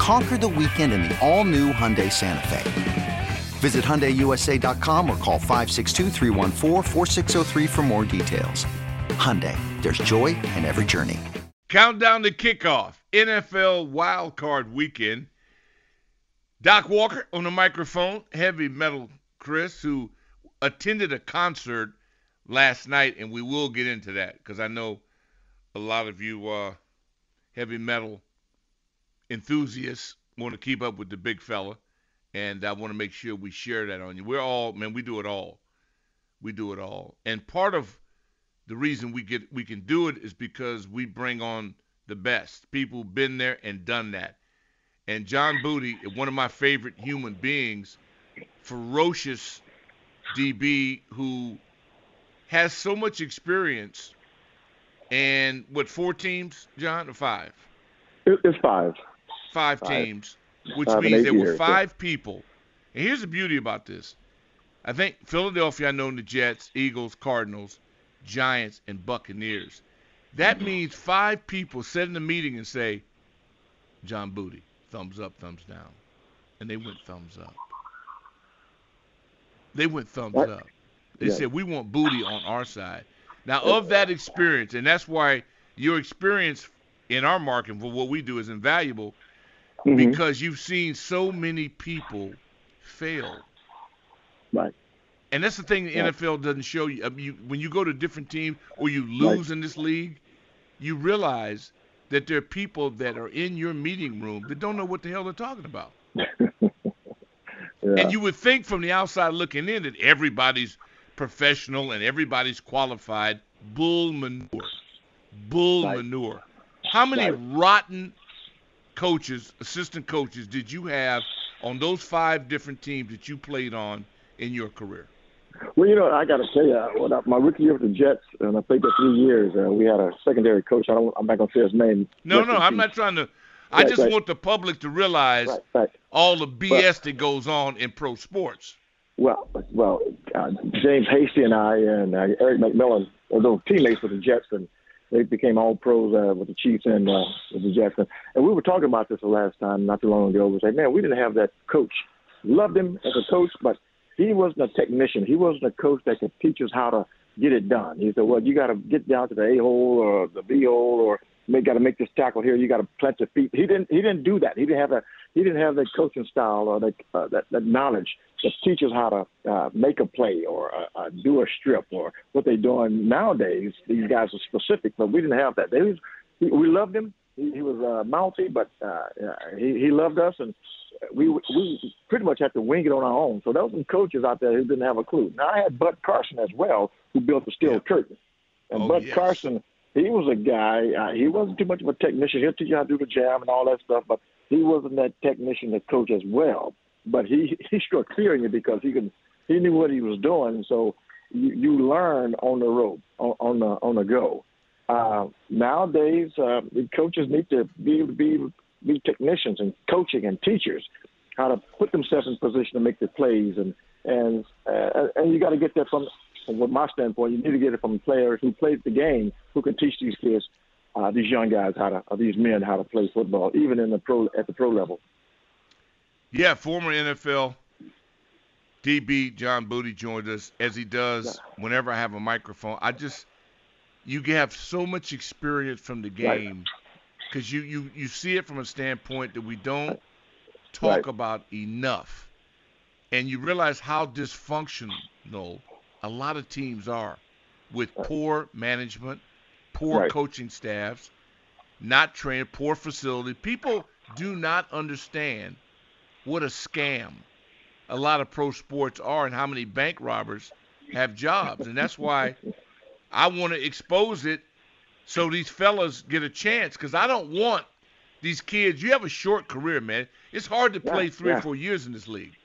Conquer the weekend in the all new Hyundai Santa Fe. Visit HyundaiUSA.com or call 562 for more details. Hyundai, there's joy in every journey. Countdown to kickoff, NFL wildcard weekend. Doc Walker on the microphone, heavy metal Chris, who attended a concert last night, and we will get into that because I know a lot of you uh, heavy metal enthusiasts want to keep up with the big fella and I want to make sure we share that on you. We're all man, we do it all. We do it all. And part of the reason we get we can do it is because we bring on the best people been there and done that. And John Booty, one of my favorite human beings, ferocious DB who has so much experience. And what four teams, John, or five? It's five. Five, five. teams which means there were five people. And here's the beauty about this. I think Philadelphia, I know the Jets, Eagles, Cardinals, Giants, and Buccaneers. That means five people sit in the meeting and say, John Booty, thumbs up, thumbs down. And they went thumbs up. They went thumbs what? up. They yeah. said, we want Booty on our side. Now, of that experience, and that's why your experience in our market for what we do is invaluable – mm-hmm. because you've seen so many people fail. Right. And that's the thing the right. NFL doesn't show you. I mean, you. When you go to different teams or you lose right. in this league, you realize that there are people that are in your meeting room that don't know what the hell they're talking about. yeah. And you would think from the outside looking in that everybody's professional and everybody's qualified. Bull manure. Bull right. manure. How many rotten coaches, assistant coaches, did you have on those five different teams that you played on in your career? Well, you know, I got to tell you, when I, my rookie year with the Jets, and I played for three years, uh, we had a secondary coach. I don't, I'm not going to say his name. No, no, I'm not trying to. I right, just right. want the public to realize right, all the BS that goes on in pro sports. Well, well, uh, James Hasty and I and uh, Erik McMillan, were those teammates with the Jets, and they became all pros uh, with the Chiefs and uh, with the Jackson. And we were talking about this the last time, not too long ago. We said, man, we didn't have that coach. Loved him as a coach, but he wasn't a technician. He wasn't a coach that could teach us how to get it done. He said, well, you got to get down to the A hole or the B hole or got to make this tackle here. You got to plant your feet. He didn't. He didn't do that. He didn't have a. He didn't have that coaching style or that uh, that, that knowledge that teaches how to uh, make a play or uh, uh, do a strip or what they're doing nowadays. These guys are specific, but we didn't have that. They was, we loved him. He, he was uh, mouthy, but uh, he, he loved us, and we we pretty much had to wing it on our own. So there were some coaches out there who didn't have a clue. Now I had Bud Carson as well, who built the steel yeah. curtain, and oh, Bud yes. Carson he was a guy. Uh, he wasn't too much of a technician. He'll teach you how to do the jam and all that stuff, but he wasn't that technician, the coach as well. But he he struck fear in you because he could he knew what he was doing. So you, you learn on the road, on, on the on the go. Uh, nowadays, uh, coaches need to be be be technicians and coaching and teachers how to put themselves in position to make the plays and and uh, and you got to get that from from my standpoint, you need to get it from players who played the game, who can teach these kids, uh, these young guys how to, or these men how to play football, even in the pro at the pro level. Yeah, former NFL DB John Booty joined us as he does whenever I have a microphone. I just you have so much experience from the game because right. you, you you see it from a standpoint that we don't talk right. about enough, and you realize how dysfunctional a lot of teams are. with poor management, poor Right. coaching staffs, not trained, poor facility. People do not understand what a scam a lot of pro sports are and how many bank robbers have jobs. And that's why I want to expose it so these fellas get a chance because I don't want these kids. You have a short career, man. It's hard to Yeah, play three yeah. or four years in this league.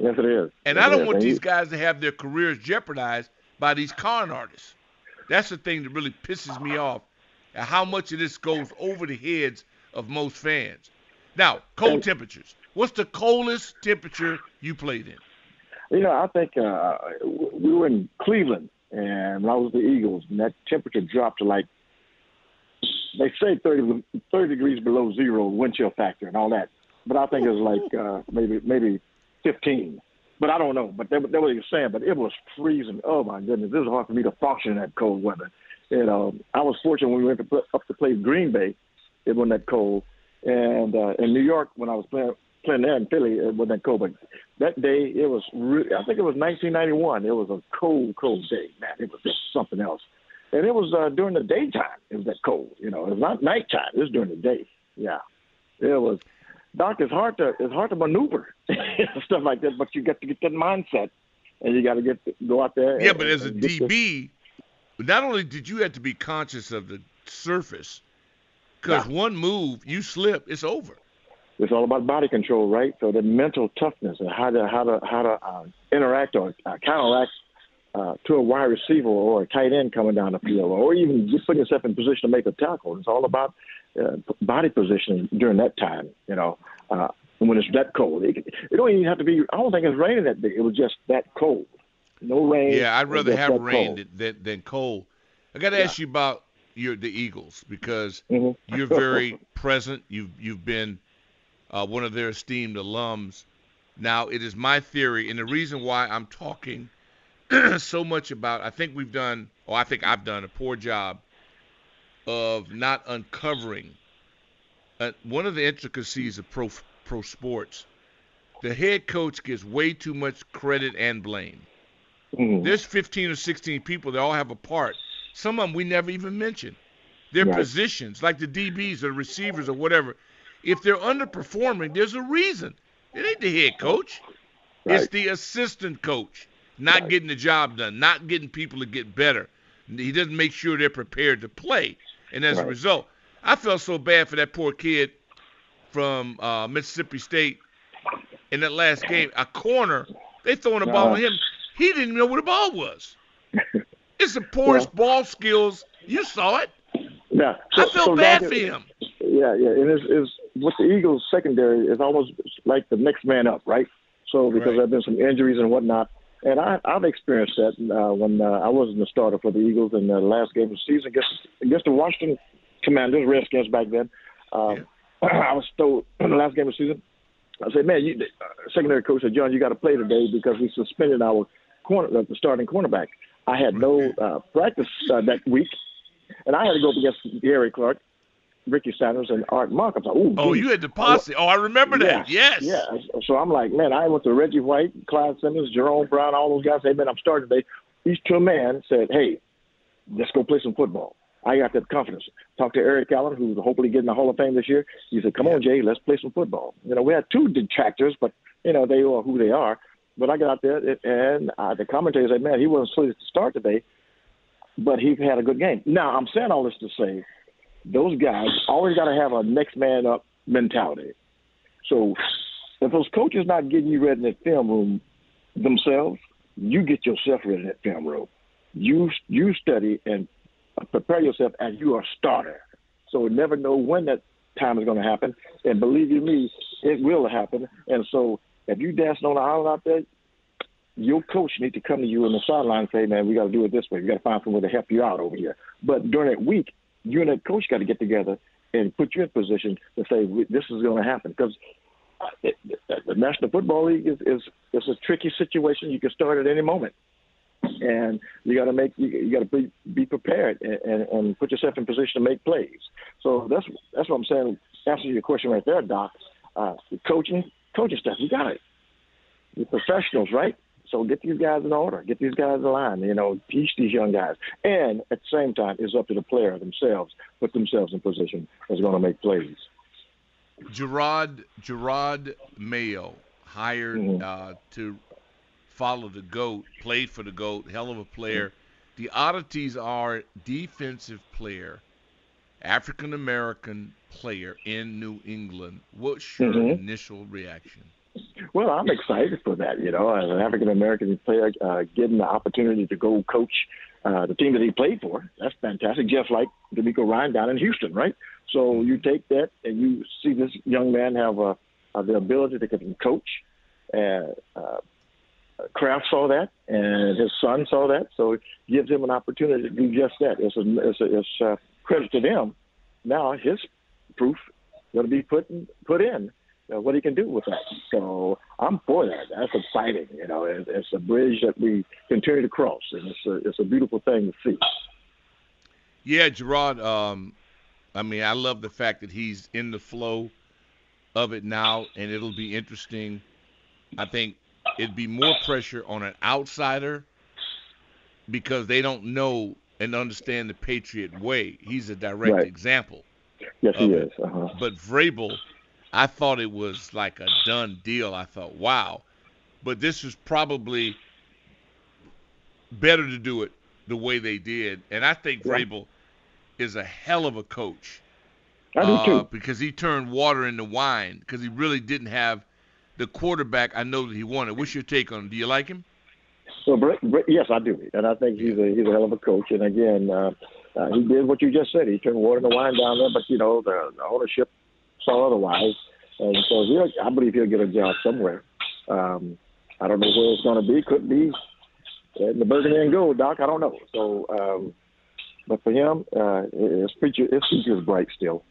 Yes, it is. And Yes, I don't want And these guys to have their careers jeopardized by these con artists. That's the thing that really pisses me off. And how much of this goes over the heads of most fans. Now, cold temperatures. What's the coldest temperature you played in? You know, I think uh, we were in Cleveland, and when I was with the Eagles, and that temperature dropped to like they say 30, 30 degrees below zero wind chill factor and all that. But I think it was like uh, maybe maybe 15. But I don't know. But that, that what he was saying. But it was freezing. Oh my goodness, it was hard for me to function in that cold weather. You know, I was fortunate when we went to play, up to play Green Bay. It wasn't that cold. And uh, in New York, when I was playing playing there in Philly, it wasn't that cold. But that day, it was. Re- I think it was 1991. It was a cold, cold day, man. It was just something else. And it was uh, during the daytime. It was that cold. You know, it was not nighttime. It was during the day. Yeah, it was. Doc, it's hard to it's hard to maneuver stuff like that, but you got to get that mindset, and you got to get go out there. Yeah, and- but as a get this- DB, not only did you have to be conscious of the surface, because one move, you slip, it's over. it's all about body control, right? So the mental toughness and how to how to how to uh, interact or uh, counteract uh, to a wide receiver or a tight end coming down the field, or even just putting yourself in position to make a tackle. It's all about uh, body position during that time, you know. Uh, when it's that cold, it, it don't even have to be. I don't think it's raining that day. It was just that cold. No rain. Yeah, I'd rather have rain cold. than, than, cold. I got to Yeah. ask you about your the Eagles because Mhm. you're very present. You've you've been uh, one of their esteemed alums. Now, it is my theory, and the reason why I'm talking so much about, I think we've done, or I think I've done a poor job of not uncovering uh, one of the intricacies of pro pro sports. The head coach gets way too much credit and blame. Mhm. There's 15 or 16 people that all have a part. Some of them we never even mention. Their Right. positions, like the DBs or the receivers or whatever, if they're underperforming, there's a reason. It ain't the head coach. It's the assistant coach not Right. getting the job done, not getting people to get better. He doesn't make sure they're prepared to play. And as a result, I felt so bad for that poor kid from uh, Mississippi State in that last game. A corner, they throwing the ball Uh-huh. him. He didn't know where the ball was. It's the poorest ball skills. You saw it. Yeah, I felt so bad for him. Yeah, yeah, and it's, it's with the Eagles secondary is almost like the next man up, right? So because Right. there've been some injuries and whatnot, and I, I've experienced that uh, when uh, I wasn't the starter for the Eagles in the last game of the season against against the Washington Commanders, Redskins back then. Um, I was told in the last game of the season, I said, "Man, you, uh, secondary coach said, John, you got to play today because we suspended our corner, uh, the starting cornerback. I had no uh, practice uh, that week, and I had to go up against Gary Clark, Ricky Sanders, and Art was like, "Ooh, Oh, geez." you had the posse. Oh, I remember that. Yes. Yeah. So I'm like, man, I went to Reggie White, Clyde Simmons, Jerome Brown, all those guys. Hey, man, I'm starting today. Each to a man said, hey, let's go play some football. I got that confidence. Talked to Eric Allen, who's hopefully getting the Hall of Fame this year. He said, come on, Jay, let's play some football. You know, we had two detractors, but, you know, they are who they are. But I got out there, and uh, the commentator said, man, he wasn't slated to start today, but he had a good game. Now, I'm saying all this to say those guys always got to have a next man up mentality. So if those coaches not getting you ready in that film room themselves, you get yourself ready in that film room. You you study and prepare yourself as you are a starter. So never know when that time is going to happen. And believe you me, it will happen. And so if you dancing on the island out there, your coach need to come to you on the sideline and say, man, we got to do it this way. We got to find someone to help you out over here. But during that week, you and that coach got to get together and put you in position to say this is going to happen because the National Football League is, is is a tricky situation. You can start at any moment, and you got to make you, you got to be be prepared and, and, and put yourself in position to make plays. So that's that's what I'm saying. Answer your question right there, Doc. Uh, coaching coaching stuff, you got it. You're professionals, right? So get these guys in order, get these guys in line. You know, teach these young guys, and at the same time, it's up to the player themselves put themselves in position that's going to make plays. Jerod Jerod Mayo hired mm-hmm. uh, to follow the goat, played for the goat, hell of a player. Mm-hmm. The oddities are defensive player, African American player in New England. What's your mm-hmm. initial reaction? Well, I'm excited for that. You know, as an African American player, uh, getting the opportunity to go coach uh, the team that he played for, that's fantastic. Just like DeMeco Ryan down in Houston, right? So you take that and you see this young man have uh, uh, the ability to can coach. And uh, Kraft saw that, and his son saw that, so it gives him an opportunity to do just that. It's a, it's, a, it's a credit to them. Now his proof going to be put in, put in uh, what he can do with that. So I'm for that. That's exciting. You know, it, it's a bridge that we continue to cross, and it's a it's a beautiful thing to see. Yeah, Jerod. Um, I mean, I love the fact that he's in the flow of it now, and it'll be interesting. I think it'd be more pressure on an outsider because they don't know and understand the Patriot way. He's a direct right. example. Yes, he is. Uh-huh. But Vrabel, I thought it was like a done deal. I thought, wow. But this was probably better to do it the way they did. And I think yeah. Vrabel is a hell of a coach. I do uh, too. Because he turned water into wine because he really didn't have the quarterback I know that he wanted. What's your take on him? Do you like him? So, yes, I do, and I think he's a he's a hell of a coach. And again, uh, uh, he did what you just said. He turned water into wine down there, but you know the, the ownership saw otherwise, and so he'll, I believe he'll get a job somewhere. Um, I don't know where it's going to be. Could be in the Burgundy and Gold, Doc. I don't know. So, um, but for him, uh, his future his future is bright still.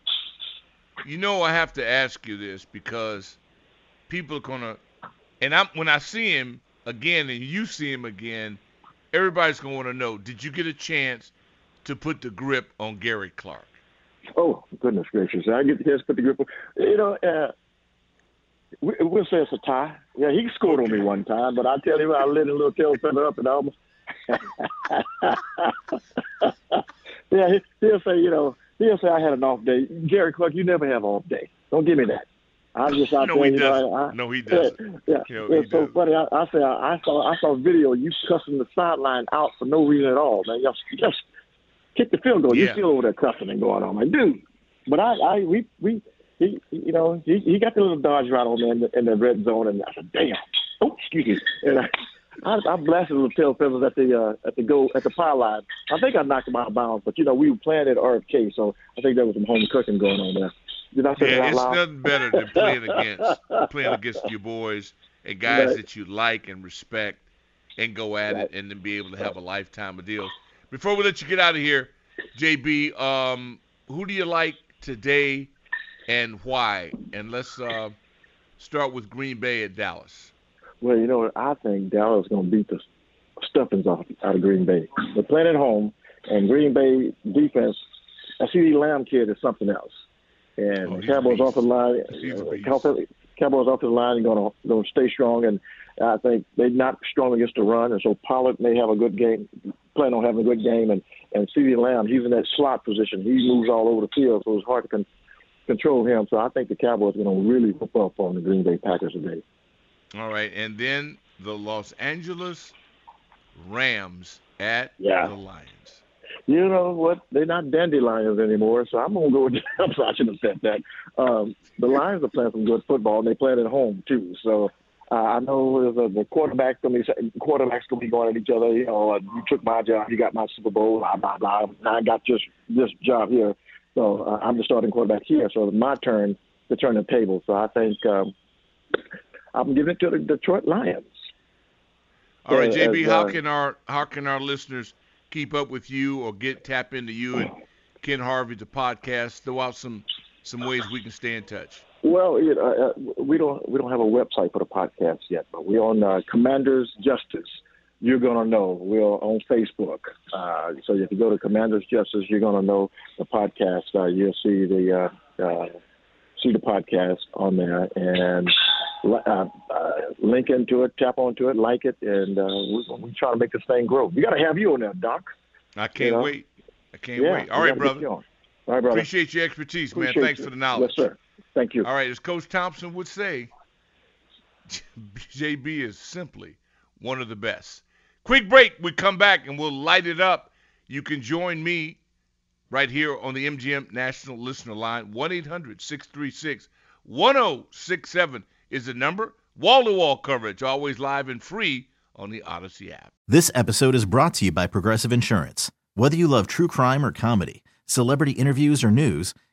You know, I have to ask you this because people are gonna, and I'm when I see him again and you see him again, everybody's gonna want to know: Did you get a chance to put the grip on Gary Clark? Oh goodness gracious! I get the chance to put the grip on. You know, uh, we, we'll say it's a tie. Yeah, he scored on me one time, but I tell you, I lit a little tail feather up and almost. yeah, he, he'll say, you know, he'll say I had an off day. Gary Clark, you never have an off day. Don't give me that. I'm just out no, there, he you doesn't. know, I, no, he doesn't. Yeah, you know, it's so doesn't. funny. I, I say I, I saw I saw a video you cussing the sideline out for no reason at all, man. Just just kick the field goal. Yeah. You still over there cussing and going on, man, dude. But I, I we we he you know he he got the little dodge right on there in the, in the red zone, and I said, damn. Oh, excuse me. And I, I, I blasted little tail feathers at the uh, at the goal at the pylon. I think I knocked him out of bounds, but you know we were playing at RFK, so I think there was some home cooking going on there. Did I say yeah, that it's loud? nothing better than playing against playing against your boys and guys Right. that you like and respect, and go at Right. it and then be able to have a lifetime of deals. Before we let you get out of here, JB, um, who do you like today, and why? And let's uh, start with Green Bay at Dallas. Well, you know what? I think Dallas is going to beat the stuffings off out of Green Bay. They're playing at home, and Green Bay defense. I see the Lamb kid is something else. And Oh, the Cowboys off the line. He's. Cowboys Cowboys off the line and going to going to stay strong. And I think they're not strong against the run. And so Pollard may have a good game, plan on having a good game. And and CeeDee Lamb, he's in that slot position. He moves all over the field, so it's hard to con- control him. So I think the Cowboys are going to really whoop up on the Green Bay Packers today. All right, and then the Los Angeles Rams at Yeah. the Lions. You know what? They're not dandelions anymore, so I'm gonna go with. I'm sorry, I shouldn't have said that. Um, the Lions are playing some good football, and they playing at home too. So uh, I know the, the quarterbacks gonna be quarterbacks gonna be going at each other. You know, uh, you took my job, you got my Super Bowl, blah blah blah. I got just this job here, so uh, I'm the starting quarterback here. So it's my turn to turn the table. So I think um, I'm giving it to the Detroit Lions. All right, JB, as, how uh, can our how can our listeners keep up with you or get tap into you and Ken Harvey the podcast? Throw out some some ways we can stay in touch. Well, you know, uh, we don't we don't have a website for the podcast yet, but we're on uh, Commanders Justice. You're gonna know we're on Facebook. Uh, so if you go to Commanders Justice, you're gonna know the podcast. Uh, you'll see the uh, uh, see the podcast on there, and uh, uh, link into it, tap onto it, like it, and uh, we, we try to make this thing grow. We got to have you on there, Doc. I can't you know? wait. I can't yeah, wait. All right, brother. All right, brother. Appreciate your expertise, Appreciate man. Thanks you. for the knowledge. Yes, sir. Thank you. All right, as Coach Thompson would say, JB is simply one of the best. Quick break. We come back and we'll light it up. You can join me right here on the MGM National Listener Line. 1 800 636 1067 is the number. Wall to wall coverage, always live and free on the Odyssey app. This episode is brought to you by Progressive Insurance. Whether you love true crime or comedy, celebrity interviews or news,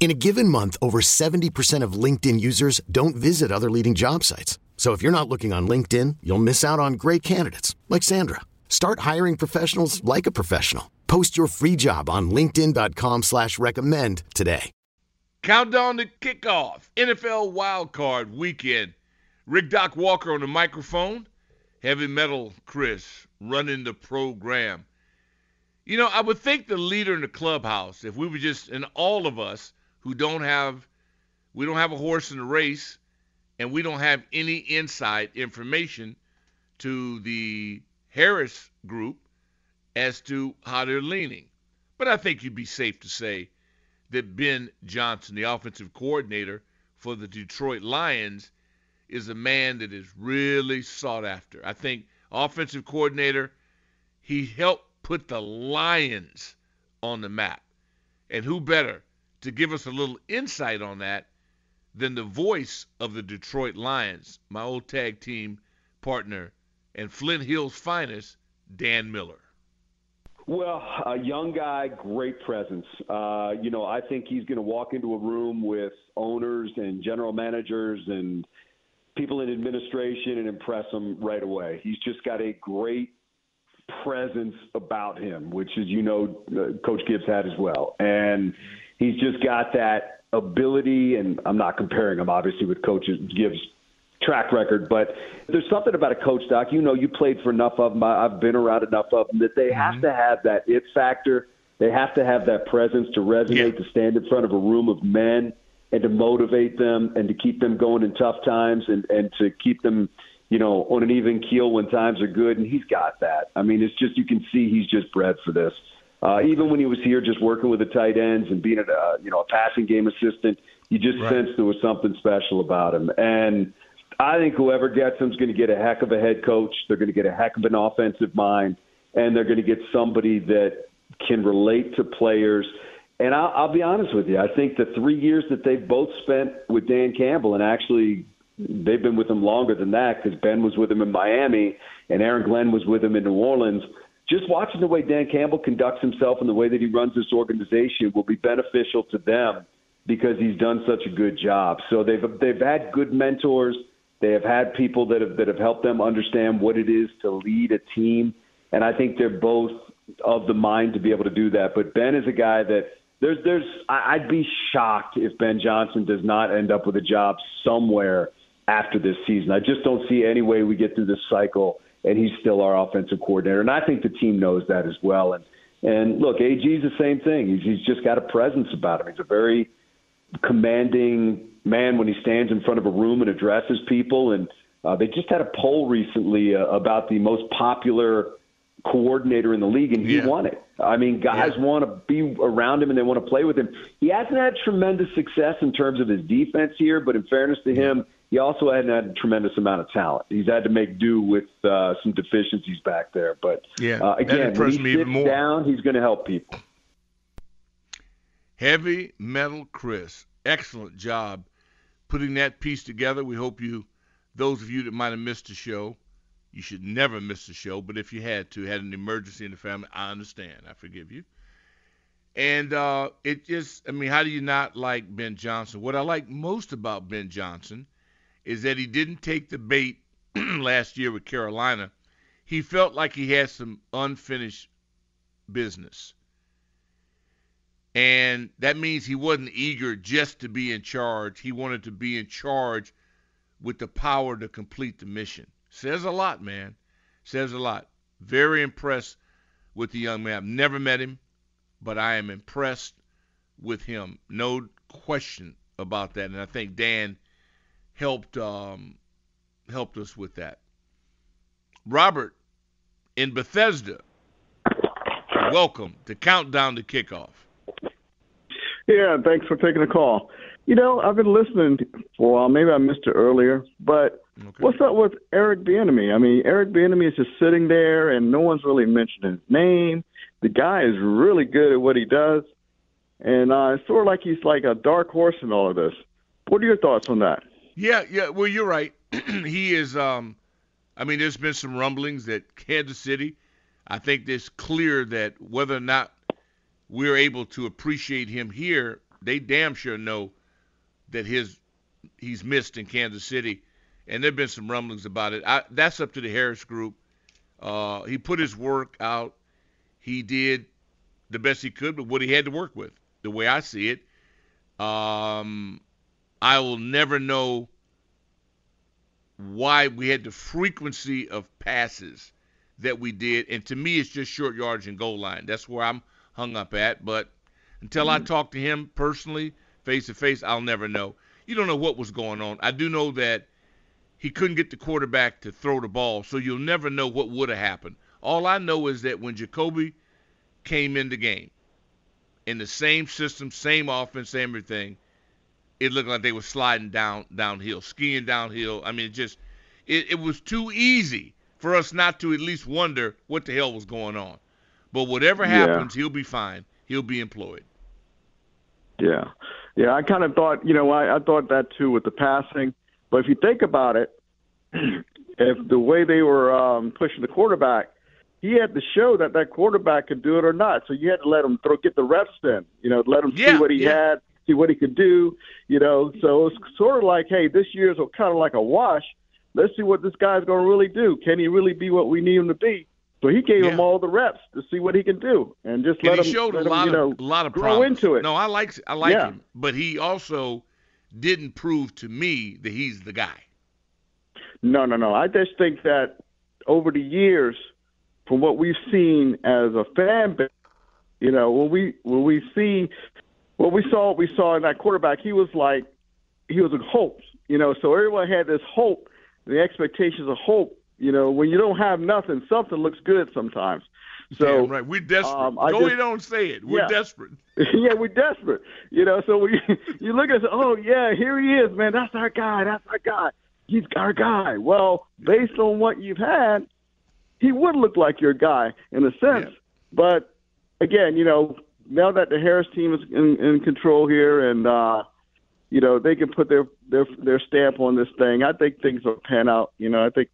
In a given month, over 70% of LinkedIn users don't visit other leading job sites. So if you're not looking on LinkedIn, you'll miss out on great candidates like Sandra. Start hiring professionals like a professional. Post your free job on LinkedIn.com slash recommend today. Countdown to kickoff. NFL wildcard weekend. Rick Doc Walker on the microphone. Heavy metal Chris running the program. You know, I would think the leader in the clubhouse, if we were just and all of us who don't have we don't have a horse in the race and we don't have any inside information to the Harris group as to how they're leaning. But I think you'd be safe to say that Ben Johnson, the offensive coordinator for the Detroit Lions, is a man that is really sought after. I think offensive coordinator, he helped put the Lions on the map. And who better to give us a little insight on that than the voice of the Detroit Lions, my old tag team partner and Flint Hill's finest, Dan Miller? Well, a young guy, great presence. Uh, you know, I think he's going to walk into a room with owners and general managers and people in administration and impress them right away. He's just got a great presence about him, which is, you know, uh, Coach Gibbs had as well. And he's just got that ability, and I'm not comparing him, obviously, with Coach Gibbs' track record, but there's something about a coach, Doc. You know, you played for enough of them. I've been around enough of them that they have mm-hmm. to have that it factor. They have to have that presence to resonate, yeah. to stand in front of a room of men and to motivate them and to keep them going in tough times and, and to keep them, you know, on an even keel when times are good. And he's got that. I mean, it's just, you can see he's just bred for this. Uh, even when he was here just working with the tight ends and being a, uh, you know, a passing game assistant, you just right. sensed there was something special about him. And, I think whoever gets him is going to get a heck of a head coach. They're going to get a heck of an offensive mind, and they're going to get somebody that can relate to players. And I'll, I'll be honest with you, I think the three years that they've both spent with Dan Campbell, and actually they've been with him longer than that because Ben was with him in Miami and Aaron Glenn was with him in New Orleans. Just watching the way Dan Campbell conducts himself and the way that he runs this organization will be beneficial to them because he's done such a good job. So they've they've had good mentors they have had people that have that have helped them understand what it is to lead a team, and I think they're both of the mind to be able to do that. But Ben is a guy that there's there's I'd be shocked if Ben Johnson does not end up with a job somewhere after this season. I just don't see any way we get through this cycle and he's still our offensive coordinator. And I think the team knows that as well. And and look, AG is the same thing. He's he's just got a presence about him. He's a very commanding man when he stands in front of a room and addresses people. And uh, they just had a poll recently uh, about the most popular coordinator in the league, and he yeah. won it. I mean, guys yeah. want to be around him and they want to play with him. He hasn't had tremendous success in terms of his defense here, but in fairness to him, he also hadn't had a tremendous amount of talent. He's had to make do with uh, some deficiencies back there. But yeah, uh, again, when he sits even more. down, he's going to help people. Heavy Metal Chris, excellent job putting that piece together. We hope you, those of you that might have missed the show, you should never miss the show. But if you had to, had an emergency in the family, I understand. I forgive you. And uh, it just, I mean, how do you not like Ben Johnson? What I like most about Ben Johnson is that he didn't take the bait last year with Carolina. He felt like he had some unfinished business. And that means he wasn't eager just to be in charge. He wanted to be in charge with the power to complete the mission. Says a lot, man. Says a lot. Very impressed with the young man. I've never met him, but I am impressed with him. No question about that. And I think Dan helped um, helped us with that. Robert in Bethesda, welcome to Countdown to Kickoff. Yeah, thanks for taking the call. You know, I've been listening for a while. Maybe I missed it earlier, but okay. what's up with Eric Bieniemy? I mean, Eric Bieniemy is just sitting there, and no one's really mentioning his name. The guy is really good at what he does, and uh, it's sort of like he's like a dark horse in all of this. What are your thoughts on that? Yeah, yeah. Well, you're right. he is. Um, I mean, there's been some rumblings that Kansas City. I think it's clear that whether or not we're able to appreciate him here, they damn sure know that his he's missed in Kansas City, and there've been some rumblings about it. I, that's up to the Harris Group. Uh, he put his work out. He did the best he could with what he had to work with. The way I see it, um, I will never know why we had the frequency of passes that we did, and to me, it's just short yards and goal line. That's where I'm hung up at. But until I mm-hmm. talk to him personally, face to face, I'll never know. You don't know what was going on. I do know that he couldn't get the quarterback to throw the ball, so you'll never know what would have happened. All I know is that when Jacoby came in the game, in the same system, same offense, same everything, it looked like they were sliding down downhill, skiing downhill. I mean, it just it, it was too easy for us not to at least wonder what the hell was going on. But whatever happens, yeah. he'll be fine. He'll be employed. Yeah, yeah. I kind of thought, you know, I, I thought that too with the passing. But if you think about it, if the way they were um, pushing the quarterback, he had to show that that quarterback could do it or not. So you had to let him throw, get the reps in. You know, let him yeah, see what he yeah. had, see what he could do. You know, so it's sort of like, hey, this year's kind of like a wash. Let's see what this guy's going to really do. Can he really be what we need him to be? So he gave yeah. him all the reps to see what he can do, and just and let he him. showed let a lot him, you know, of a lot of grow promise. into it. No, I like I like yeah. him, but he also didn't prove to me that he's the guy. No, no, no. I just think that over the years, from what we've seen as a fan base, you know, when we when we see what we saw, we saw in that quarterback, he was like he was a hope. You know, so everyone had this hope, the expectations of hope you know, when you don't have nothing, something looks good sometimes. So right, we're desperate. Um, Go just, don't say it. We're yeah. desperate. yeah, we're desperate. You know, so we you look at oh yeah, here he is, man. That's our guy. That's our guy. He's our guy. Well, based on what you've had, he would look like your guy in a sense. Yeah. But again, you know, now that the Harris team is in, in control here, and uh, you know they can put their their their stamp on this thing, I think things will pan out. You know, I think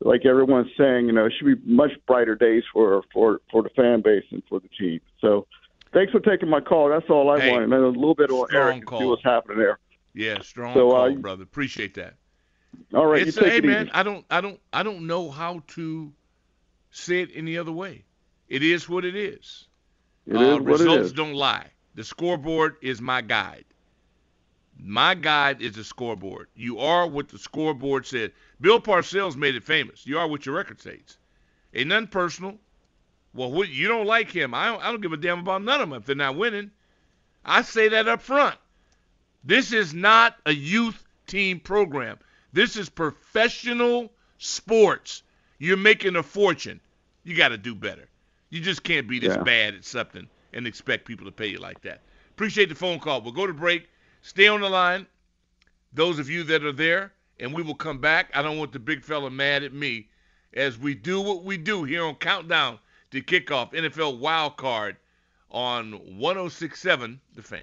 like everyone's saying, you know, it should be much brighter days for for for the fan base and for the team. So, thanks for taking my call. That's all I hey, wanted. And a little bit on Eric call. see what's happening there. Yeah, strong so, call, uh, brother. Appreciate that. All right, it's you take hey it man, easy. I don't I don't I don't know how to say it any other way. It is what it is. Uh, results don't lie. The scoreboard is my guide. My guide is the scoreboard. You are what the scoreboard said. Bill Parcells made it famous. You are what your record says. Ain't nothing personal. Well, what, you don't like him. I don't, I don't give a damn about none of them if they're not winning. I say that up front. This is not a youth team program. This is professional sports. You're making a fortune. You got to do better. You just can't be this Yeah. bad at something and expect people to pay you like that. Appreciate the phone call. We'll go to break. Stay on the line. Those of you that are there, and we will come back. I don't want the big fella mad at me as we do what we do here on Countdown to Kickoff NFL Wild Card on 1067 The Fan.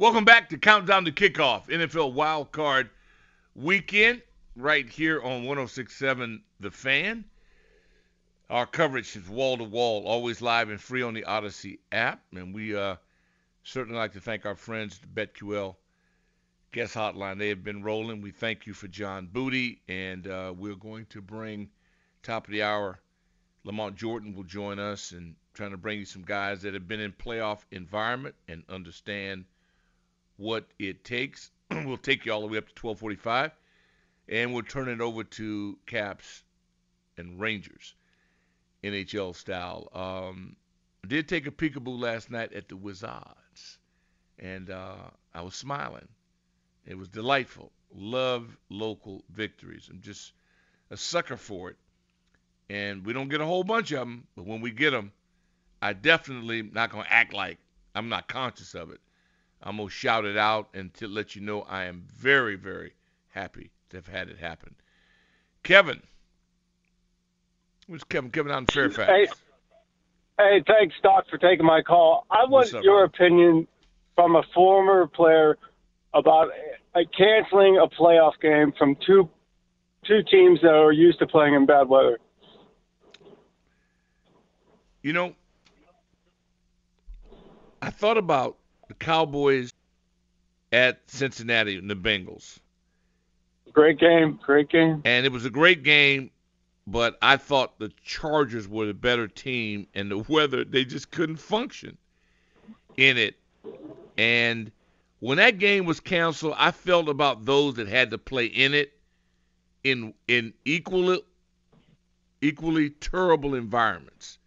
Welcome back to Countdown to Kickoff, NFL Wild Card Weekend, right here on 1067 The Fan. Our coverage is wall to wall, always live and free on the Odyssey app. And we uh, certainly like to thank our friends at BetQL Guest Hotline. They have been rolling. We thank you for John Booty. And uh, we're going to bring top of the hour. Lamont Jordan will join us and trying to bring you some guys that have been in playoff environment and understand – what it takes. we'll take you all the way up to 1245, and we'll turn it over to Caps and Rangers, NHL style. Um, did take a peekaboo last night at the Wizards, and uh, I was smiling. It was delightful. Love local victories. I'm just a sucker for it. And we don't get a whole bunch of them, but when we get them, I definitely not going to act like I'm not conscious of it. I'm going to shout it out and to let you know I am very, very happy to have had it happen. Kevin. Where's Kevin? Kevin out in Fairfax. Hey, hey thanks, Doc, for taking my call. I want up, your man? opinion from a former player about uh, canceling a playoff game from two two teams that are used to playing in bad weather. You know, I thought about the Cowboys at Cincinnati and the Bengals. Great game, great game. And it was a great game, but I thought the Chargers were the better team, and the weather they just couldn't function in it. And when that game was canceled, I felt about those that had to play in it in in equally equally terrible environments.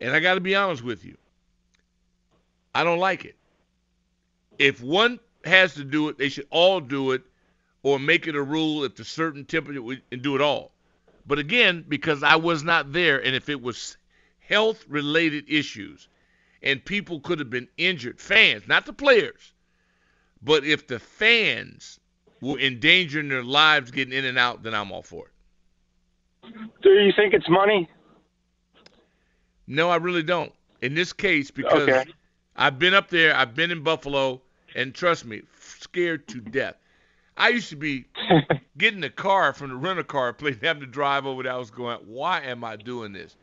And I got to be honest with you, I don't like it if one has to do it, they should all do it, or make it a rule at a certain temperature and do it all. But again, because I was not there, and if it was health related issues and people could have been injured, fans, not the players, but if the fans were endangering their lives getting in and out, then I'm all for it. Do you think it's money? No, I really don't. In this case, because okay. I've been up there, I've been in Buffalo, and trust me, scared to death. I used to be getting the car from the rental car place, having to drive over there. I was going, why am I doing this?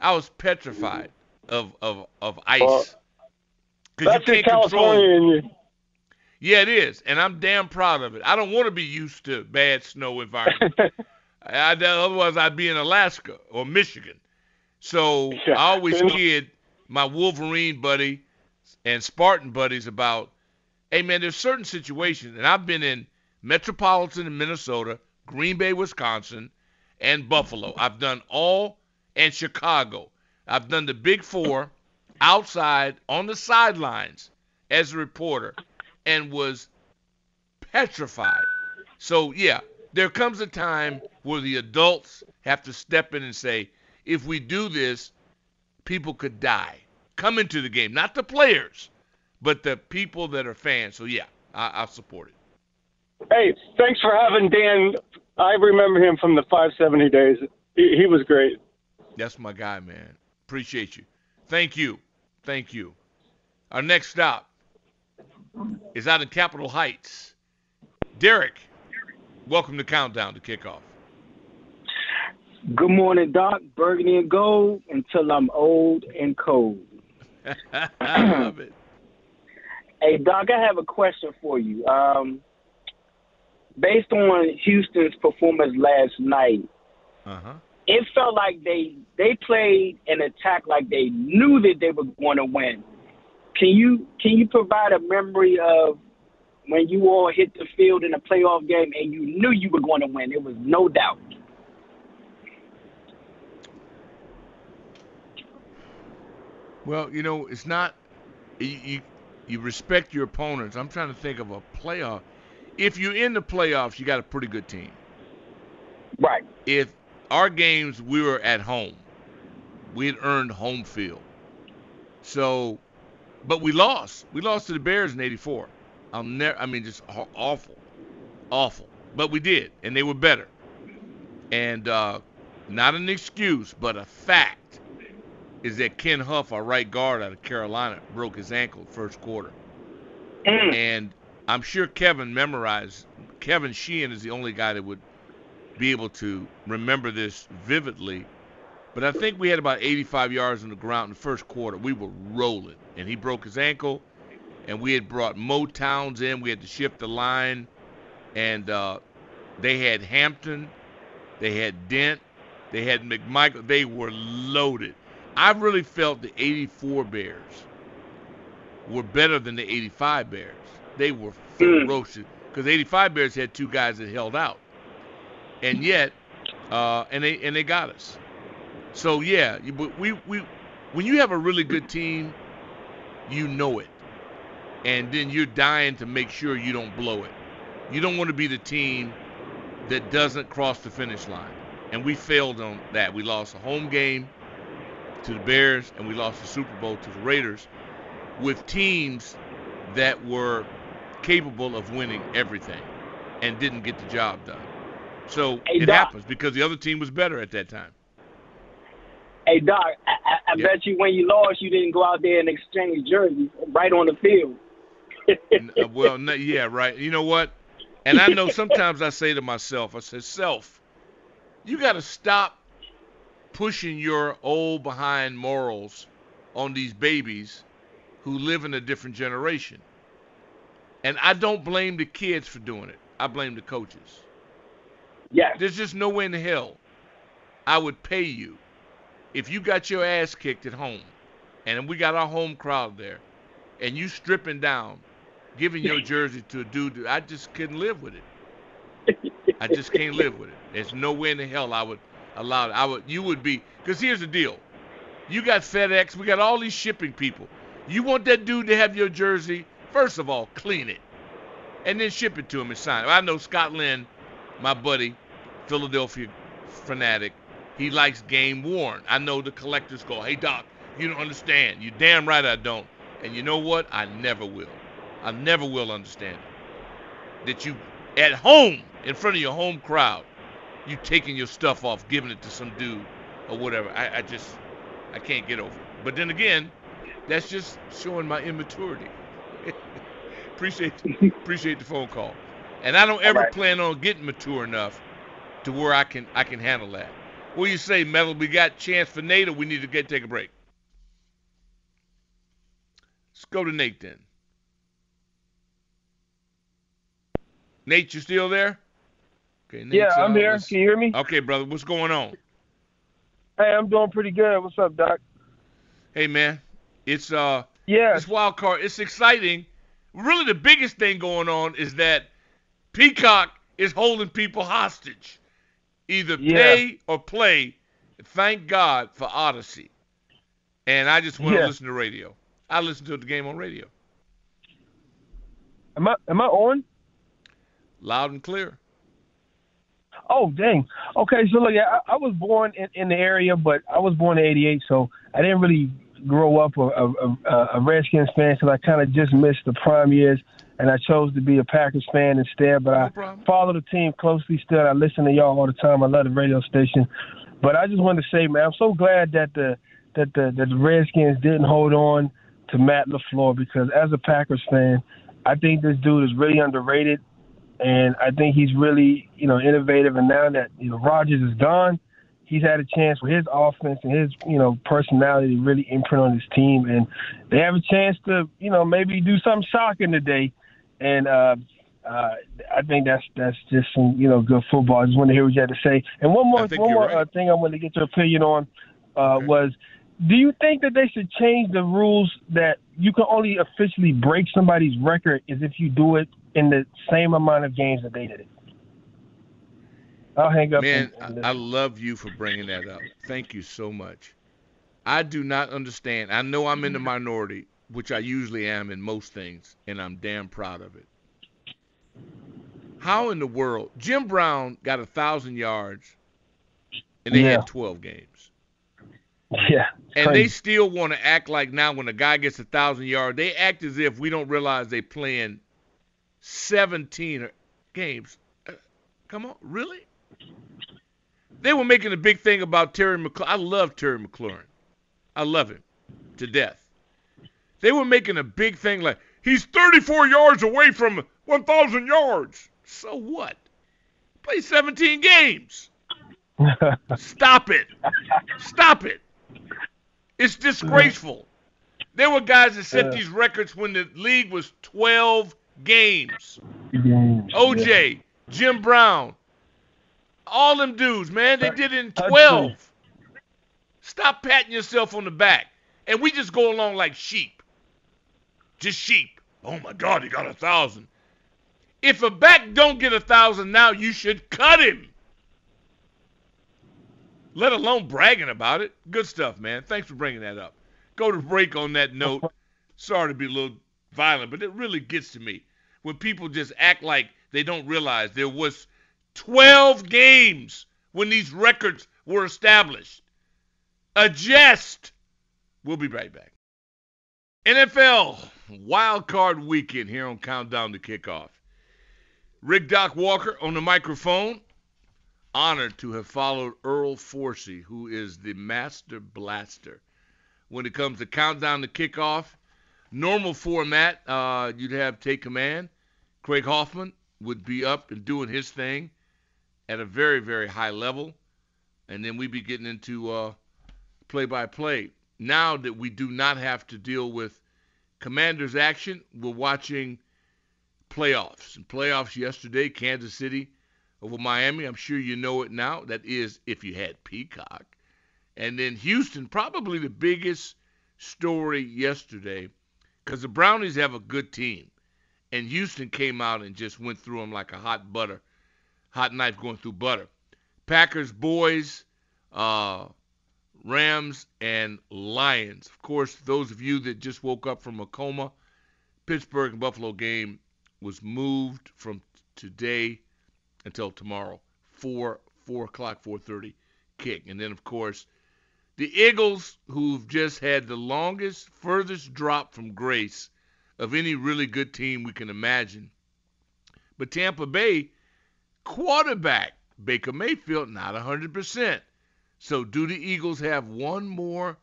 I was petrified of of of ice. You can't California control. Yeah, it is, and I'm damn proud of it. I don't want to be used to bad snow environment. I, otherwise, I'd be in Alaska or Michigan. So yeah. I always kid my Wolverine buddy and Spartan buddies about hey man, there's certain situations, and I've been in metropolitan in Minnesota, Green Bay, Wisconsin, and Buffalo. I've done all and Chicago. I've done the big four outside on the sidelines as a reporter and was petrified. So yeah, there comes a time where the adults have to step in and say, if we do this, people could die. Come into the game, not the players, but the people that are fans. So yeah, I, I support it. Hey, thanks for having Dan. I remember him from the 570 days. He, he was great. That's my guy, man. Appreciate you. Thank you. Thank you. Our next stop is out in Capitol Heights. Derek, welcome to Countdown to Kickoff. Good morning, Doc. Burgundy and gold until I'm old and cold. I love it. Hey, Doc, I have a question for you. Um, based on Houston's performance last night, uh-huh. it felt like they they played an attack like they knew that they were going to win. Can you can you provide a memory of when you all hit the field in a playoff game and you knew you were going to win? It was no doubt. Well, you know, it's not you, you respect your opponents. I'm trying to think of a playoff. If you're in the playoffs, you got a pretty good team. Right. If our games we were at home, we had earned home field. So, but we lost. We lost to the Bears in '84. I'll never. I mean, just awful, awful. But we did, and they were better. And uh, not an excuse, but a fact is that Ken Huff, our right guard out of Carolina, broke his ankle first quarter. Mm. And I'm sure Kevin memorized. Kevin Sheehan is the only guy that would be able to remember this vividly. But I think we had about 85 yards on the ground in the first quarter. We were rolling, and he broke his ankle. And we had brought Mo Towns in. We had to shift the line, and uh, they had Hampton, they had Dent, they had McMichael. They were loaded. I really felt the 84 Bears were better than the 85 Bears. They were ferocious because the 85 Bears had two guys that held out, and yet, uh, and they and they got us. So yeah, but we we when you have a really good team, you know it, and then you're dying to make sure you don't blow it. You don't want to be the team that doesn't cross the finish line, and we failed on that. We lost a home game to the Bears, and we lost the Super Bowl to the Raiders with teams that were capable of winning everything and didn't get the job done. So hey, it Doc. happens because the other team was better at that time. Hey Doc, I, I, Yep. bet you when you lost, you didn't go out there and exchange jerseys right on the field. Uh, well, n- yeah, right. You know what? And I know sometimes I say to myself, I say, self, you got to stop pushing your old behind morals on these babies who live in a different generation. And I don't blame the kids for doing it. I blame the coaches. Yeah. There's just no way in hell I would pay you if you got your ass kicked at home and we got our home crowd there and you stripping down, giving your jersey to a dude that I just couldn't live with it. I just can't live with it. There's no way in the hell I would allow it. I would you would be because here's the deal. You got FedEx, we got all these shipping people. You want that dude to have your jersey, first of all, clean it. And then ship it to him and sign it. I know Scott Lynn, my buddy, Philadelphia fanatic, he likes game worn. I know the collectors go, hey Doc, you don't understand. You damn right I don't. And you know what? I never will. I never will understand it. That you at home in front of your home crowd, you taking your stuff off, giving it to some dude or whatever. I, I just I can't get over it. But then again, that's just showing my immaturity. appreciate appreciate the phone call. And I don't ever right. plan on getting mature enough to where I can I can handle that. What do you say, Metal? We got chance for Nate or we need to get take a break? Let's go to Nate then. Nate, you still there? Okay, Yeah, I'm uh, here. Can you hear me? Okay, brother, what's going on? Hey, I'm doing pretty good. What's up, Doc? Hey man, it's uh Yeah. it's wild card. It's exciting. Really the biggest thing going on is that Peacock is holding people hostage. Either Yeah. pay or play. Thank God for Audacy. And I just want to Yeah. listen to radio. I listen to the game on radio. Am I am I on? loud and clear. Oh, dang. Okay, so look, I, I was born in, in the area, but I was born in '88, so I didn't really grow up a, a, a, Redskins fan because I kind of just missed the prime years, and I chose to be a Packers fan instead. But I follow the team closely still. I listen to y'all all the time. I love the radio station. But I just wanted to say, man, I'm so glad that the that the that the Redskins didn't hold on to Matt LaFleur because as a Packers fan, I think this dude is really underrated and I think he's really, you know, innovative. And now that you know Rodgers is gone, he's had a chance for his offense and his, you know, personality to really imprint on his team, and they have a chance to, you know, maybe do something shocking today. And uh, uh, I think that's that's just some, you know, good football. I just want to hear what you had to say. And one more one more right. uh, thing I wanted to get your opinion on uh, okay. was. Do you think that they should change the rules that you can only officially break somebody's record is if you do it in the same amount of games that they did it. I'll hang up. Man, I love you for bringing that up. Thank you so much. I do not understand. I know I'm in the minority, which I usually am in most things, and I'm damn proud of it. How in the world? Jim Brown got a thousand yards, and they yeah. had 12 games. Yeah. And crazy. they still want to act like now when a guy gets a thousand yards, they act as if we don't realize they playing 17 games. Uh, come on, really? They were making a big thing about Terry McLaurin. I love Terry McLaurin. I love him to death. They were making a big thing like he's 34 yards away from 1,000 yards. So what? Play 17 games. Stop it. Stop it. It's disgraceful. There were guys that set these records when the league was 12 games. games OJ, yeah. Jim Brown, all them dudes, man, they did it in 12. Stop patting yourself on the back. And we just go along like sheep. Just sheep. Oh my God, he got a thousand. If a back don't get a thousand now, you should cut him. Let alone bragging about it. Good stuff, man. Thanks for bringing that up. Go to break on that note. Sorry to be a little violent, but it really gets to me when people just act like they don't realize there was 12 games when these records were established. Adjust. We'll be right back. NFL Wild Card Weekend here on Countdown to Kickoff. Rick Doc Walker on the microphone. Honored to have followed Earl Forcey, who is the master blaster. When it comes to Countdown to Kickoff, normal format, uh, you'd have take command. Craig Hoffman would be up and doing his thing at a very, very high level. And then we'd be getting into play by play. Now that we do not have to deal with Commanders action, we're watching playoffs. And playoffs yesterday, Kansas City over Miami. I'm sure you know it now. That is if you had Peacock. And then Houston, probably the biggest story yesterday because the Brownies have a good team. And Houston came out and just went through them like a hot butter, hot knife going through butter. Packers, boys, uh, Rams, and Lions. Of course, those of you that just woke up from a coma, Pittsburgh and Buffalo game was moved from today until tomorrow, four four o'clock, four thirty kick, and then of course the Eagles, who've just had the longest, furthest drop from grace of any really good team we can imagine. But Tampa Bay quarterback Baker Mayfield not 100%. So do the Eagles have one more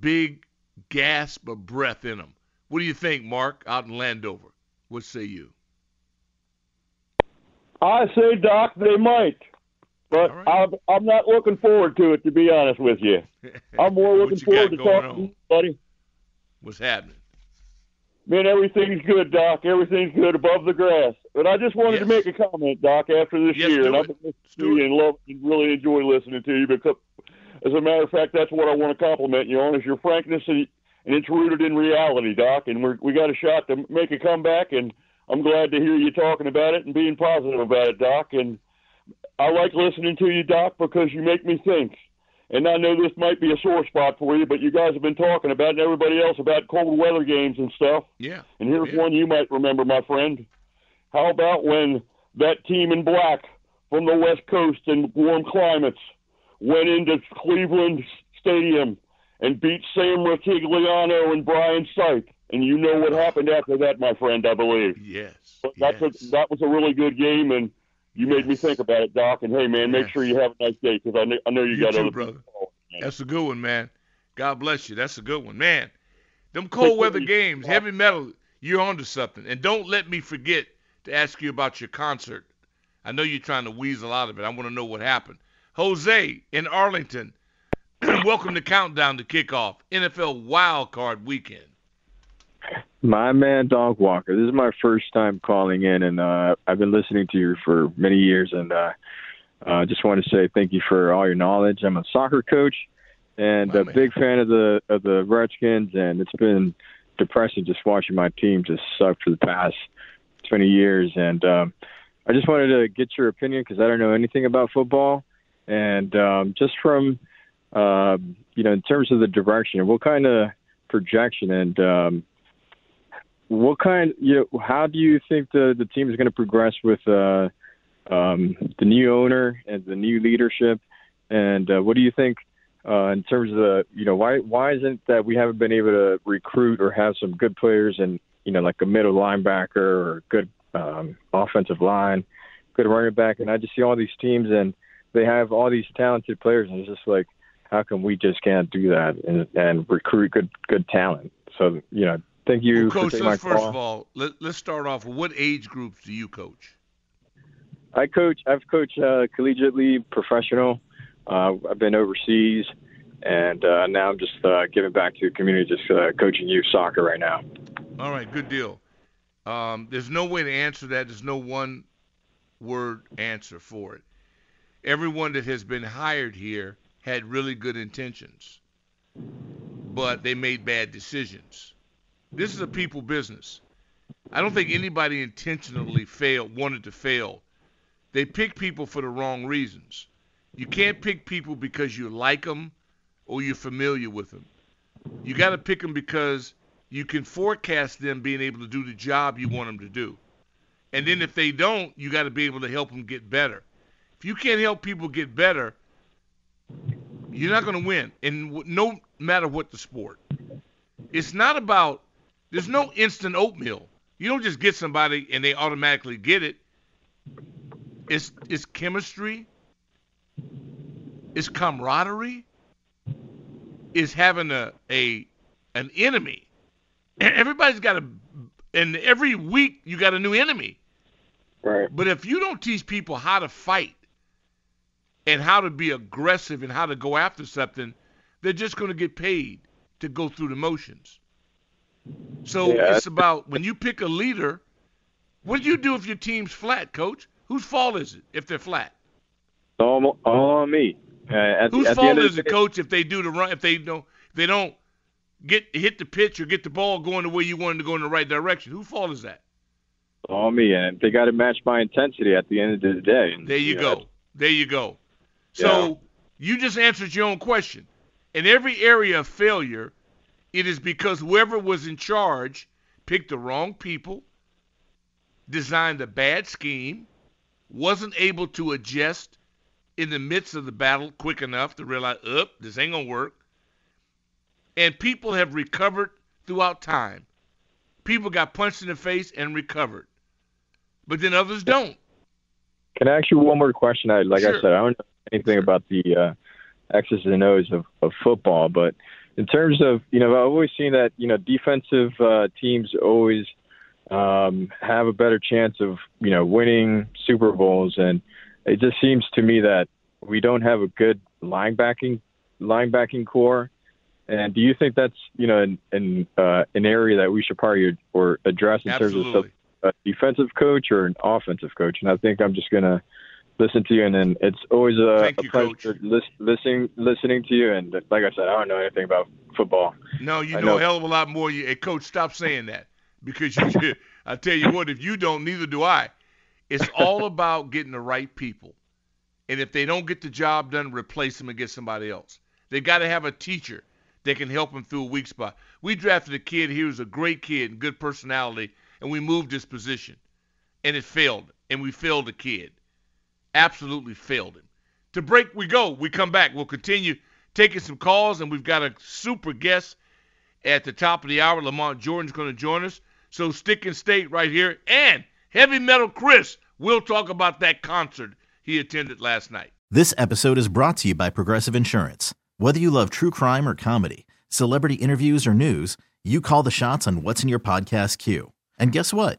big gasp of breath in them? What do you think, Mark, out in Landover? What say you? I say, Doc, they might. But right. I'm, I'm not looking forward to it, to be honest with you. I'm more looking forward to talking to you, buddy. What's happening? Man, everything's good, Doc. Everything's good above the grass. But I just wanted yes. to make a comment, Doc, after this yes, year. and I've been listening to you and love and really enjoy listening to you because as a matter of fact, that's what I want to compliment you on is your frankness and, and it's rooted in reality, Doc. And we're, we got a shot to make a comeback, and I'm glad to hear you talking about it and being positive about it, Doc. And I like listening to you, Doc, because you make me think and I know this might be a sore spot for you, but you guys have been talking about and everybody else about cold weather games and stuff. Yeah. And here's yeah. one you might remember, my friend. How about when that team in black from the West Coast and warm climates went into Cleveland Stadium and beat Sam Rutigliano and Brian Sipe? And you know what happened after that, my friend, I believe. Yes. But that's yes. A, that was a really good game, and you made me think about it, Doc. And hey, man, make sure you have a nice day because I know, I know you, You got too, other brother. people. That's a good one, man. God bless you. That's a good one, man. Them cold weather games, heavy metal, you're onto something. And don't let me forget to ask you about your concert. I know you're trying to weasel out of it. I want to know what happened. Jose in Arlington, welcome to Countdown to Kickoff, NFL Wild Card Weekend. My man, Doc Walker. This is my first time calling in, and uh, I've been listening to you for many years, and uh, uh, just want to say thank you for all your knowledge. I'm a soccer coach, and a big fan of the of the Redskins, and it's been depressing just watching my team just suck for the past 20 years. And um, I just wanted to get your opinion because I don't know anything about football, and um, just from uh, you know, in terms of the direction, what kind of projection and um, what kind, you know, how do you think the the team is going to progress with uh, um, the new owner and the new leadership? And uh, what do you think uh, in terms of the, you know, why why isn't that we haven't been able to recruit or have some good players and you know, like a middle linebacker or good um, offensive line, good running back, and I just see all these teams and they have all these talented players, and it's just like, how come we just can't do that and, and recruit good good talent? So you know, thank you Well, for coach, taking my first call. of all, let, let's start off what age groups do you coach? I coach. I've coached uh, collegiately, professional. Uh, I've been overseas, and uh, now I'm just uh, giving back to the community, just uh, coaching youth soccer right now. All right, good deal. Um, there's no way to answer that. There's no one word answer for it. Everyone that has been hired here had really good intentions, but they made bad decisions. This is a people business. I don't think anybody intentionally failed, wanted to fail. They pick people for the wrong reasons. You can't pick people because you like them or you're familiar with them. You got to pick them because you can forecast them being able to do the job you want them to do. And then if they don't, you got to be able to help them get better. If you can't help people get better, you're not going to win. And no matter what the sport, it's not about. There's no instant oatmeal. You don't just get somebody and they automatically get it. It's it's chemistry. It's camaraderie. It's having a a an enemy. Everybody's got a, and every week you got a new enemy. Right. But if you don't teach people how to fight and how to be aggressive and how to go after something, they're just going to get paid to go through the motions. So Yeah. it's about when you pick a leader, what do you do if your team's flat, coach? Whose fault is it if they're flat? All, all on me. Uh, Whose the fault is it, coach, if they do the run, if they don't, if they don't get hit the pitch or get the ball going the way you want it to go in the right direction? Whose fault is that? all me, and they got to match my intensity at the end of the day. And, There you know, go. There you go. So you just answered your own question. In every area of failure, it is because whoever was in charge picked the wrong people, designed a bad scheme, wasn't able to adjust in the midst of the battle quick enough to realize, up, this ain't gonna work. And people have recovered throughout time. People got punched in the face and recovered. But then others don't. Can I ask you one more question? I like Sure. I said, I don't know anything about the uh, X's and O's of, of football, but in terms of you know, I've always seen that you know defensive uh, teams always um, have a better chance of you know winning Super Bowls, and it just seems to me that we don't have a good linebacking linebacking core. And do you think that's you know an an, uh, an area that we should probably or address in terms of a defensive coach or an offensive coach? And I think I'm just gonna listen to you, and then it's always a, a you, pleasure lis- listening listening to you. And like I said, I don't know anything about football. No, you know, know. a hell of a lot more. You, hey, coach, stop saying that because you. I tell you what, if you don't, neither do I. It's all about getting the right people, and if they don't get the job done, replace them and get somebody else. They got to have a teacher that can help them through a weak spot. We drafted a kid. He was a great kid and good personality, and we moved his position. and it failed, and we failed the kid. Absolutely failed him. To break we go. We come back. We'll continue taking some calls, and we've got a super guest at the top of the hour. Lamont Jordan's going to join us. So stick and stay right here. And Heavy Metal Chris will talk about that concert he attended last night. This episode is brought to you by Progressive Insurance. Whether you love true crime or comedy, celebrity interviews or news, you call the shots on what's in your podcast queue. And guess what?